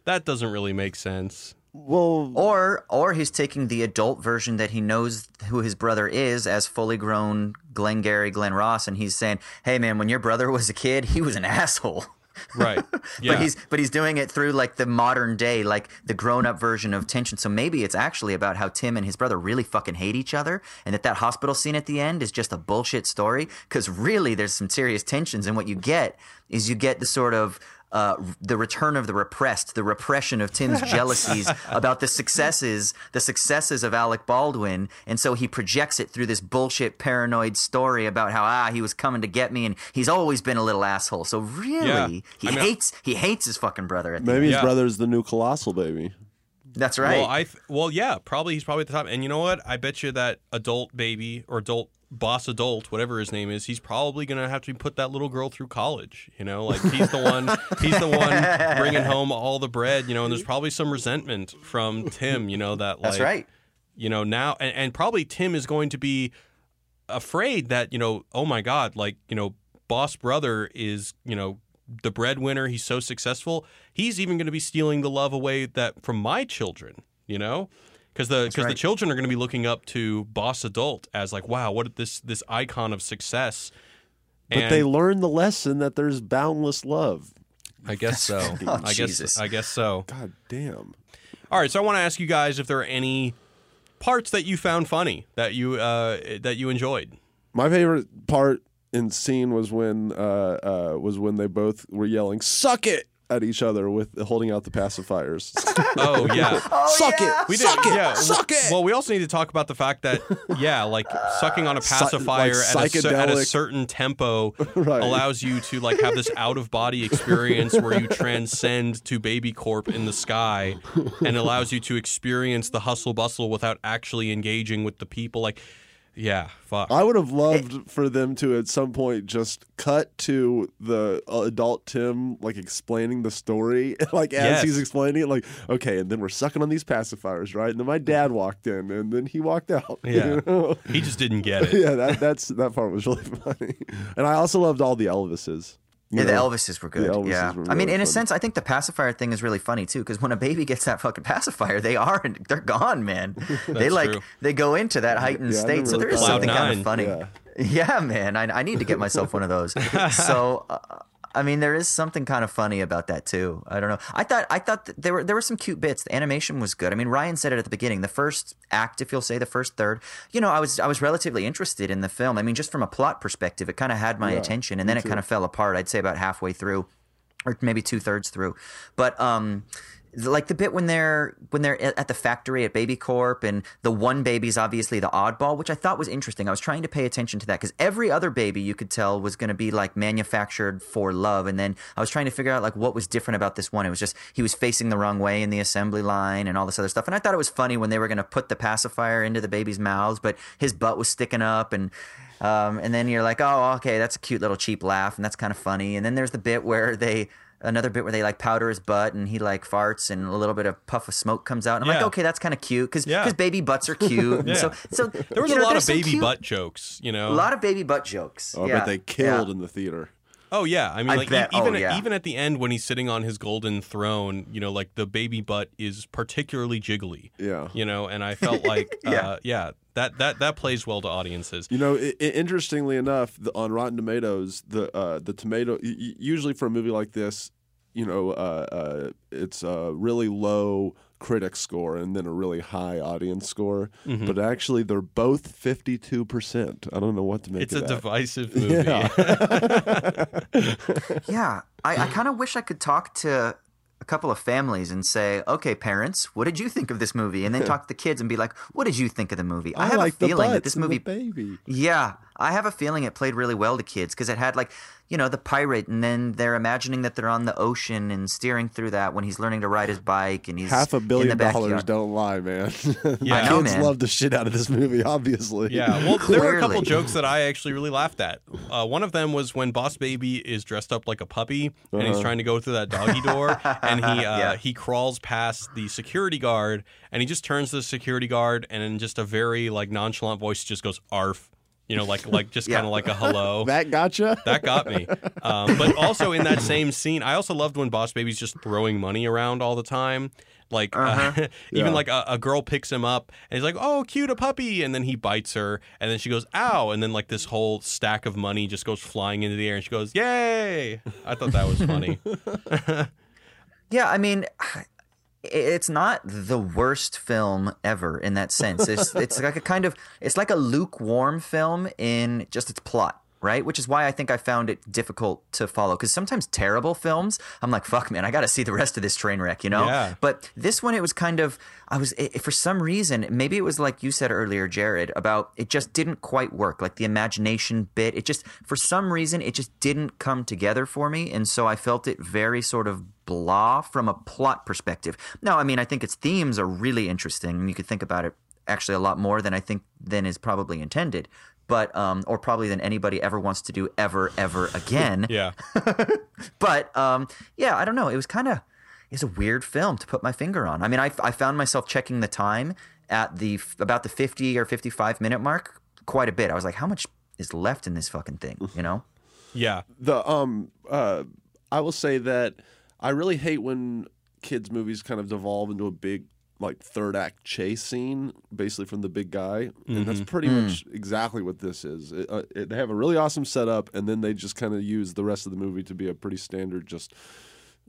That doesn't really make sense. Well, Or or he's taking the adult version that he knows who his brother is as fully grown Glengarry Glen Ross, and he's saying, "Hey man, when your brother was a kid, he was an asshole." Right. Yeah. But he's but he's doing it through like the modern day, like the grown up version of tension. So maybe it's actually about how Tim and his brother really fucking hate each other, and that that hospital scene at the end is just a bullshit story. Because really, there's some serious tensions, and what you get is you get the sort of uh, the return of the repressed, the repression of Tim's jealousies about the successes, the successes of Alec Baldwin, and so he projects it through this bullshit paranoid story about how ah he was coming to get me, and he's always been a little asshole. So really, Yeah. he I mean, hates he hates his fucking brother. At maybe end. his Yeah. brother's the new colossal baby. That's right. Well, I th- well, yeah, probably he's probably at the top. And you know what? I bet you that adult baby or adult boss adult, whatever his name is, he's probably gonna have to put that little girl through college. You know, like he's the one, he's the one bringing home all the bread. You know, and there's probably some resentment from Tim. You know that like, That's right. You know now, and, and probably Tim is going to be afraid that you know, oh my God, like you know, boss brother is you know the breadwinner. He's so successful. He's even going to be stealing the love away that from my children. You know, because the because the children are going to be looking up to boss adult as like, wow, what this this icon of success. But And- they learn the lesson that there's boundless love. I guess so. Oh, I guess I guess so. God damn. All right, so I want to ask you guys if there are any parts that you found funny that you uh, that you enjoyed. My favorite part in scene was when uh, uh, was when they both were yelling "suck it" at each other with holding out the pacifiers. Oh yeah. Oh, suck yeah. it, We did, suck it, yeah. suck it. Well, we also need to talk about the fact that, yeah, like sucking on a pacifier like at, a, at a certain tempo Right. allows you to like have this out of body experience where you transcend to Baby Corp in the sky, and allows you to experience the hustle bustle without actually engaging with the people. Like, yeah, fuck. I would have loved for them to at some point just cut to the uh, adult Tim like explaining the story, like as Yes. he's explaining it, like okay, and then we're sucking on these pacifiers, right? And then my dad walked in, and then he walked out. you Yeah. know? he just didn't get it. yeah, that that's that part was really funny, and I also loved all the Elvises. You Yeah, the know? Elvises were good. Elvises yeah, were I mean, really in a sense, I think the pacifier thing is really funny too, because when a baby gets that fucking pacifier, they are they're gone, man. they like true. they go into that heightened Yeah, state. So really there is something of kind of funny. Yeah. Yeah, man, I, I need to get myself one of those. so. Uh, I mean, there is something kind of funny about that too. I don't know. I thought I thought that there were there were some cute bits. The animation was good. I mean, Ryan said it at the beginning. The first act, if you'll say, the first third. You know, I was I was relatively interested in the film. I mean, just from a plot perspective, it kind of had my attention, and then it kind of fell apart. I'd say about halfway through, or maybe two thirds through. But um, like the bit when they're when they're at the factory at Baby Corp, and the one baby's obviously the oddball, which I thought was interesting. I was trying to pay attention to that because every other baby you could tell was going to be like manufactured for love, and then I was trying to figure out like what was different about this one. It was just he was facing the wrong way in the assembly line and all this other stuff, and I thought it was funny when they were going to put the pacifier into the baby's mouths, but his butt was sticking up and. Um, and then you're like, oh, okay, that's a cute little cheap laugh, and that's kind of funny. And then there's the bit where they, another bit where they like powder his butt, and he like farts, and a little bit of puff of smoke comes out. And I'm like, okay, that's kind of cute because Yeah. baby butts are cute. Yeah. So, so There was a know, lot of baby cute- butt jokes, you know. A lot of baby butt jokes. Oh, I yeah. bet they killed Yeah. in the theater. Oh yeah, I mean, I like bet- oh, even yeah. even at the end when he's sitting on his golden throne, you know, like the baby butt is particularly jiggly. Yeah. You know, and I felt like, Yeah. uh, yeah, that that that plays well to audiences. You know, i i interestingly enough, the, on Rotten Tomatoes, the uh, the tomato y- y- usually for a movie like this, you know, uh, uh, it's a really low critic score and then a really high audience score. Mm-hmm. But actually, they're both fifty two percent. I don't know what to make. It's of a that. divisive movie. Yeah. Yeah, I, I kind of wish I could talk to a couple of families and say, "Okay, parents, what did you think of this movie?" And then talk to the kids and be like, "What did you think of the movie?" I, I, have like a feeling that this movie baby. Yeah, I have a feeling it played really well to kids because it had like, you know, the pirate, and then they're imagining that they're on the ocean and steering through that when he's learning to ride his bike and he's Half a in the billion dollars don't lie, man. Yeah. I know, Kids man. love the shit out of this movie, obviously. Yeah, well, there were a couple jokes that I actually really laughed at. Uh, one of them was when Boss Baby is dressed up like a puppy and he's trying to go through that doggy door, and he uh, Yeah. he crawls past the security guard, and he just turns to the security guard, and in just a very like nonchalant voice, just goes "arf," you know, like like just Yeah. kind of like a hello. That gotcha? That got me. Um, but also in that same scene, I also loved when Boss Baby's just throwing money around all the time. Like uh, even Yeah. like a, a girl picks him up and he's like, "Oh, cute, a puppy," and then he bites her, and then she goes, "Ow!" and then like this whole stack of money just goes flying into the air, and she goes, "Yay!" I thought that was funny. Yeah, I mean, it's not the worst film ever in that sense. It's it's like a kind of it's like a lukewarm film in just its plot. Right, which is why I think I found it difficult to follow. Because sometimes terrible films, I'm like, "Fuck, man, I got to see the rest of this train wreck," you know. Yeah. But this one, it was kind of, I was, it, for some reason, maybe it was like you said earlier, Jared, about it just didn't quite work. Like the imagination bit, it just, for some reason, it just didn't come together for me. And so I felt it very sort of blah from a plot perspective. Now, I mean, I think its themes are really interesting. and You could think about it actually a lot more than I think than is probably intended. But, um, or probably than anybody ever wants to do ever, ever again. Yeah, But um, yeah, I don't know. It was kind of it's a weird film to put my finger on. I mean, I, I found myself checking the time at the about the fifty or fifty five minute mark quite a bit. I was like, how much is left in this fucking thing? You know? yeah, the um uh I will say that I really hate when kids movies kind of devolve into a big like third act chase scene basically from the big guy and that's pretty much exactly what this is it, uh, it, they have a really awesome setup and then they just kind of use the rest of the movie to be a pretty standard just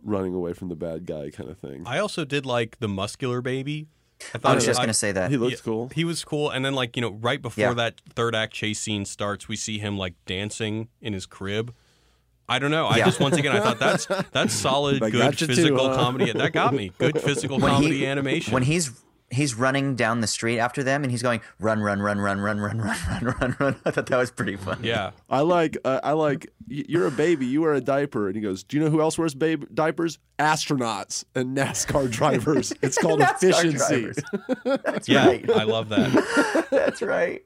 running away from the bad guy kind of thing. I also did like the muscular baby. I thought I was it- just gonna say that. he looks Yeah, cool. He was cool, and then like you know, right before Yeah. that third act chase scene starts, we see him like dancing in his crib. I don't know. I Yeah. just once again I thought that's that's solid, That good got you too, physical huh? comedy. That got me. Good physical When he- comedy animation. When he's he's running down the street after them and he's going run run run run run run run run run run. I thought that was pretty funny. yeah, I like uh, I like you're a baby, you wear a diaper, and he goes, "Do you know who else wears babe diapers? Astronauts and NASCAR drivers. It's called efficiency." That's yeah, right. I love that. That's right.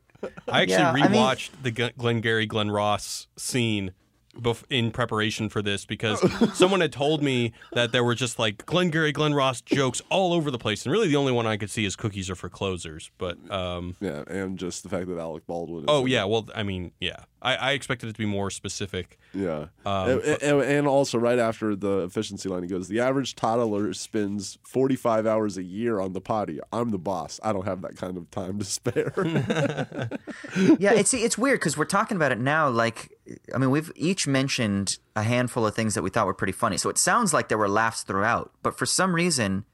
I actually Yeah, I mean- rewatched the Glen- Glengarry Glen Ross scene bef- in preparation for this because someone had told me that there were just like Glengarry Glen Ross jokes all over the place, and really the only one I could see is cookies are for closers. But um, Yeah, and just the fact that Alec Baldwin. Is oh yeah, well I mean yeah, I, I expected it to be more specific. Yeah. Um, and, and- and also, right after the efficiency line, he goes, The average toddler spends 45 hours a year on the potty. I'm the boss. I don't have that kind of time to spare. yeah, it's it's weird because we're talking about it now. Like, I mean, we've each mentioned a handful of things that we thought were pretty funny. So it sounds like there were laughs throughout, but for some reason,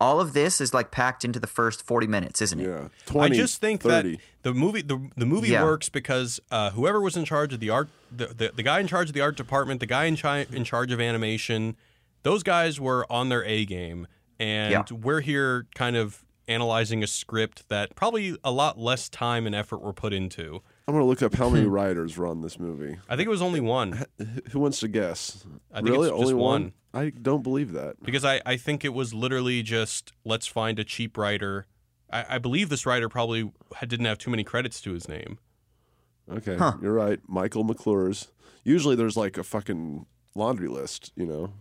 all of this is like packed into the first forty minutes, isn't it? yeah. 20, I just think 30. that the movie the, the movie Yeah. works because uh, whoever was in charge of the art the, the, the guy in charge of the art department, the guy in, chi- in charge of animation, those guys were on their A game, and Yeah. we're here kind of analyzing a script that probably a lot less time and effort were put into. I'm going to look up how Hmm. many writers were on this movie. I think it was only one Who wants to guess? I think really? it's just Only one. I don't believe that. because I, I think it was literally just let's find a cheap writer. I, I believe this writer probably had, didn't have too many credits to his name. Okay, you're right. Michael McCullers. Usually there's like a fucking laundry list, you know?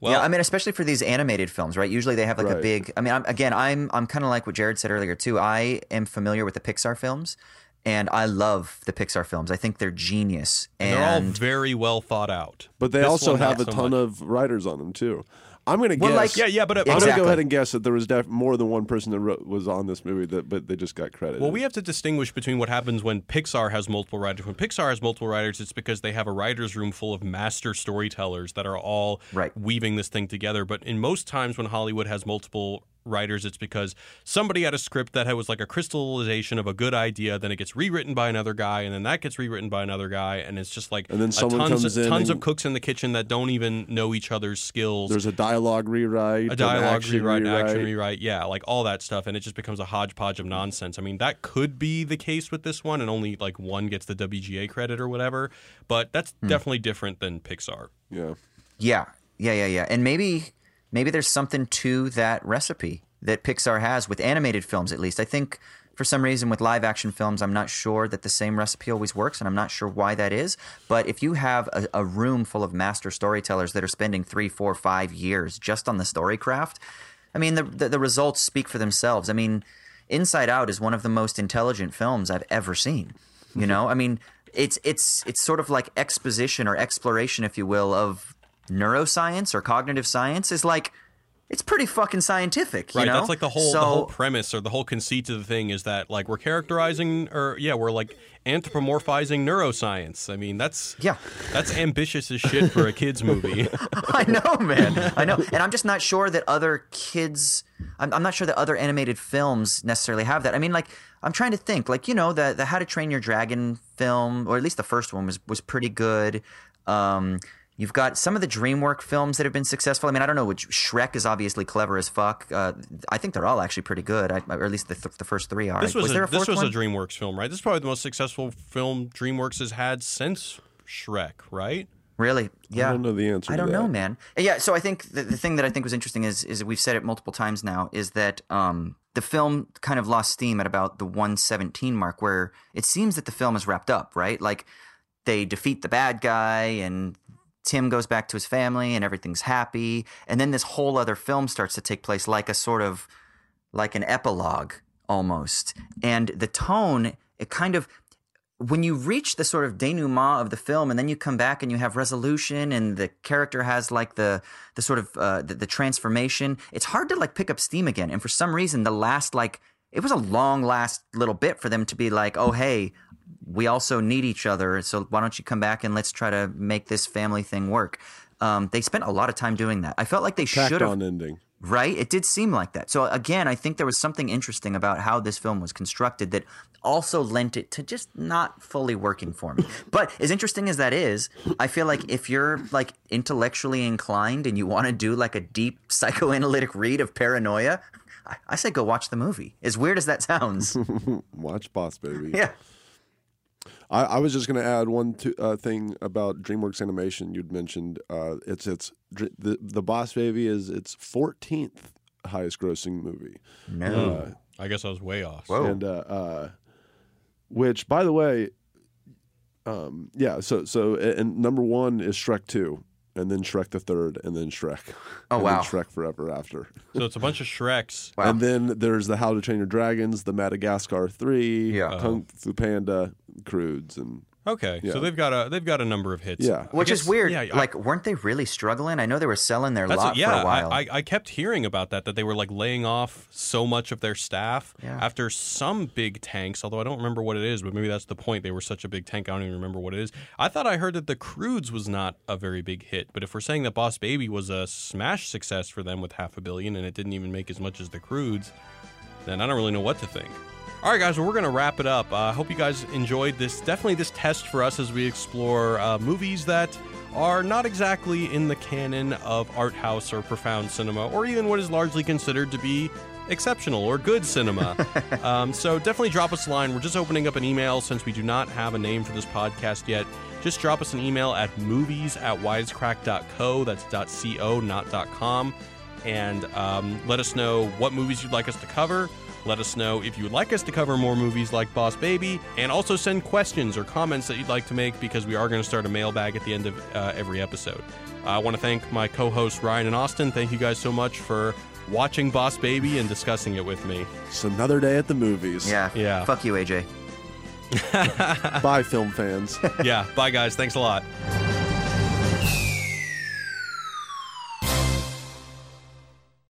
Well, yeah, I mean, especially for these animated films, right? Usually they have like a big. I mean, I'm, again, I'm I'm kind of like what Jared said earlier too. I am familiar with the Pixar films, and I love the Pixar films. I think they're genius, and they're all very well thought out. But they This also have a so ton much. of writers on them too. I'm gonna Well, guess. like- Yeah, yeah, but uh, I'm gonna go ahead and guess that there was def- more than one person that wrote, was on this movie, that but they just got credit. Well, we have to distinguish between what happens when Pixar has multiple writers. When Pixar has multiple writers, it's because they have a writer's room full of master storytellers that are all Right. weaving this thing together. But in most times when Hollywood has multiple writers, it's because somebody had a script that was like a crystallization of a good idea, then it gets rewritten by another guy, and then that gets rewritten by another guy, and it's just like And then a someone tons, comes of, in tons and- of cooks in the kitchen that don't even know each other's skills. There's a dialogue rewrite, a dialogue action rewrite, rewrite. action rewrite, yeah, like all that stuff, and it just becomes a hodgepodge of nonsense. I mean, that could be the case with this one, and only like one gets the WGA credit or whatever, but that's Hmm. definitely different than Pixar. Yeah. Yeah, yeah, yeah, yeah. And maybe maybe there's something to that recipe that Pixar has with animated films at least. I think for some reason with live action films, I'm not sure that the same recipe always works, and I'm not sure why that is. But if you have a, a room full of master storytellers that are spending three, four, five years just on the story craft, I mean, the, the the results speak for themselves. I mean, Inside Out is one of the most intelligent films I've ever seen. You know, I mean, it's it's it's sort of like exposition or exploration, if you will, of neuroscience or cognitive science. Is like it's pretty fucking scientific. You Right, know? that's like the whole So, the whole premise or the whole conceit of the thing is that like we're characterizing or yeah, we're like anthropomorphizing neuroscience. I mean, that's Yeah. that's ambitious as shit for a kids movie. I know, man. I know, and I'm just not sure that other kids. I'm, I'm not sure that other animated films necessarily have that. I mean, like I'm trying to think. Like you know, the the How to Train Your Dragon film, or at least the first one was was pretty good. Um, you've got some of the DreamWorks films that have been successful. I mean, I don't know. Which Shrek is obviously clever as fuck. Uh, I think they're all actually pretty good. I, or at least the, the first three are. This was, there a, a this was one? a DreamWorks film, right? This is probably the most successful film DreamWorks has had since Shrek, right? Really? Yeah. I don't know the answer I don't know, that. man. Yeah. So I think the, the thing that I think was interesting is is we've said it multiple times now is that um, the film kind of lost steam at about the 117 mark, where it seems that the film is wrapped up, right? Like they defeat the bad guy and Tim goes back to his family and everything's happy, and then this whole other film starts to take place, like a sort of like an epilogue almost, and the tone it kind of when you reach the sort of denouement of the film and then you come back and you have resolution and the character has like the the sort of uh, the, the transformation it's hard to like pick up steam again. And for some reason the last like it was a long last little bit for them to be like oh hey we also need each other so why don't you come back and let's try to make this family thing work Um, they spent a lot of time doing that. I felt like they should have on ending. Right? It did seem like that. So again, I think there was something interesting about how this film was constructed that also lent it to just not fully working for me. but as interesting as that is, I feel like if you're like intellectually inclined and you want to do like a deep psychoanalytic read of paranoia, I, I say go watch the movie. As weird as that sounds. Watch Boss Baby. yeah. I, I was just going to add one to, uh, thing about DreamWorks Animation. You'd mentioned uh, it's it's the the Boss Baby is its 14th highest grossing movie. No. I guess I was way off. Whoa. and uh, uh, which, by the way, um, yeah. So so and number one is Shrek two, and then Shrek the third, and then Shrek. Oh, and wow. Then Shrek Forever After. So it's a bunch of Shreks. Wow. And then there's the How to Train Your Dragons, the Madagascar three, Yeah. Kung Fu Panda, Croods, and Okay, Yeah. so they've got a they've got a number of hits. Yeah. I Which guess- is weird. Yeah, I- like, weren't they really struggling? I know they were selling their lot what- yeah, for a while. I, I, I kept hearing about that that they were like laying off so much of their staff Yeah. after some big tanks. Although I don't remember what it is, but maybe that's the point. They were such a big tank. I don't even remember what it is. I thought I heard that the Croods was not a very big hit, but if we're saying that Boss Baby was a smash success for them with half a billion and it didn't even make as much as the Croods, then I don't really know what to think. All right, guys, well, we're going to wrap it up. I uh, hope you guys enjoyed this. Definitely this test for us as we explore uh, movies that are not exactly in the canon of art house or profound cinema, or even what is largely considered to be exceptional or good cinema. um, so definitely drop us a line. We're just opening up an email since we do not have a name for this podcast yet. Just drop us an email at movies at wisecrack.co. That's .co, not dot .com. And um, let us know what movies you'd like us to cover. Let us know if you would like us to cover more movies like Boss Baby, and also send questions or comments that you'd like to make because we are going to start a mailbag at the end of uh, every episode. I want to thank my co hosts Ryan and Austin. Thank you guys so much for watching Boss Baby and discussing it with me. it's another day at the movies. yeah. Yeah. Fuck you, AJ. Bye, film fans. yeah, bye guys. Thanks a lot.